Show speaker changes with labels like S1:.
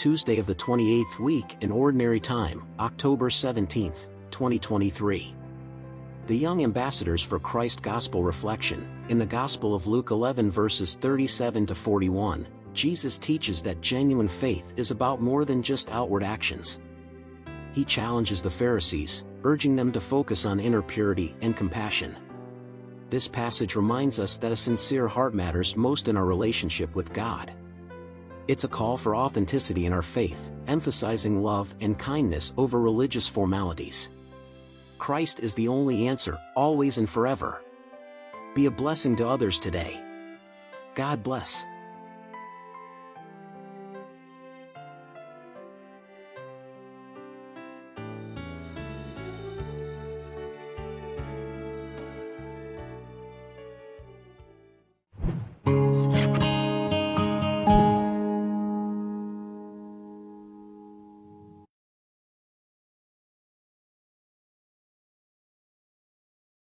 S1: Tuesday of the 28th week in Ordinary Time, October 17, 2023. The Young Ambassadors for Christ Gospel Reflection, in the Gospel of Luke 11 verses 37 to 41, Jesus teaches that genuine faith is about more than just outward actions. He challenges the Pharisees, urging them to focus on inner purity and compassion. This passage reminds us that a sincere heart matters most in our relationship with God. It's a call for authenticity in our faith, emphasizing love and kindness over religious formalities. Christ is the only answer, always and forever. Be a blessing to others today. God bless.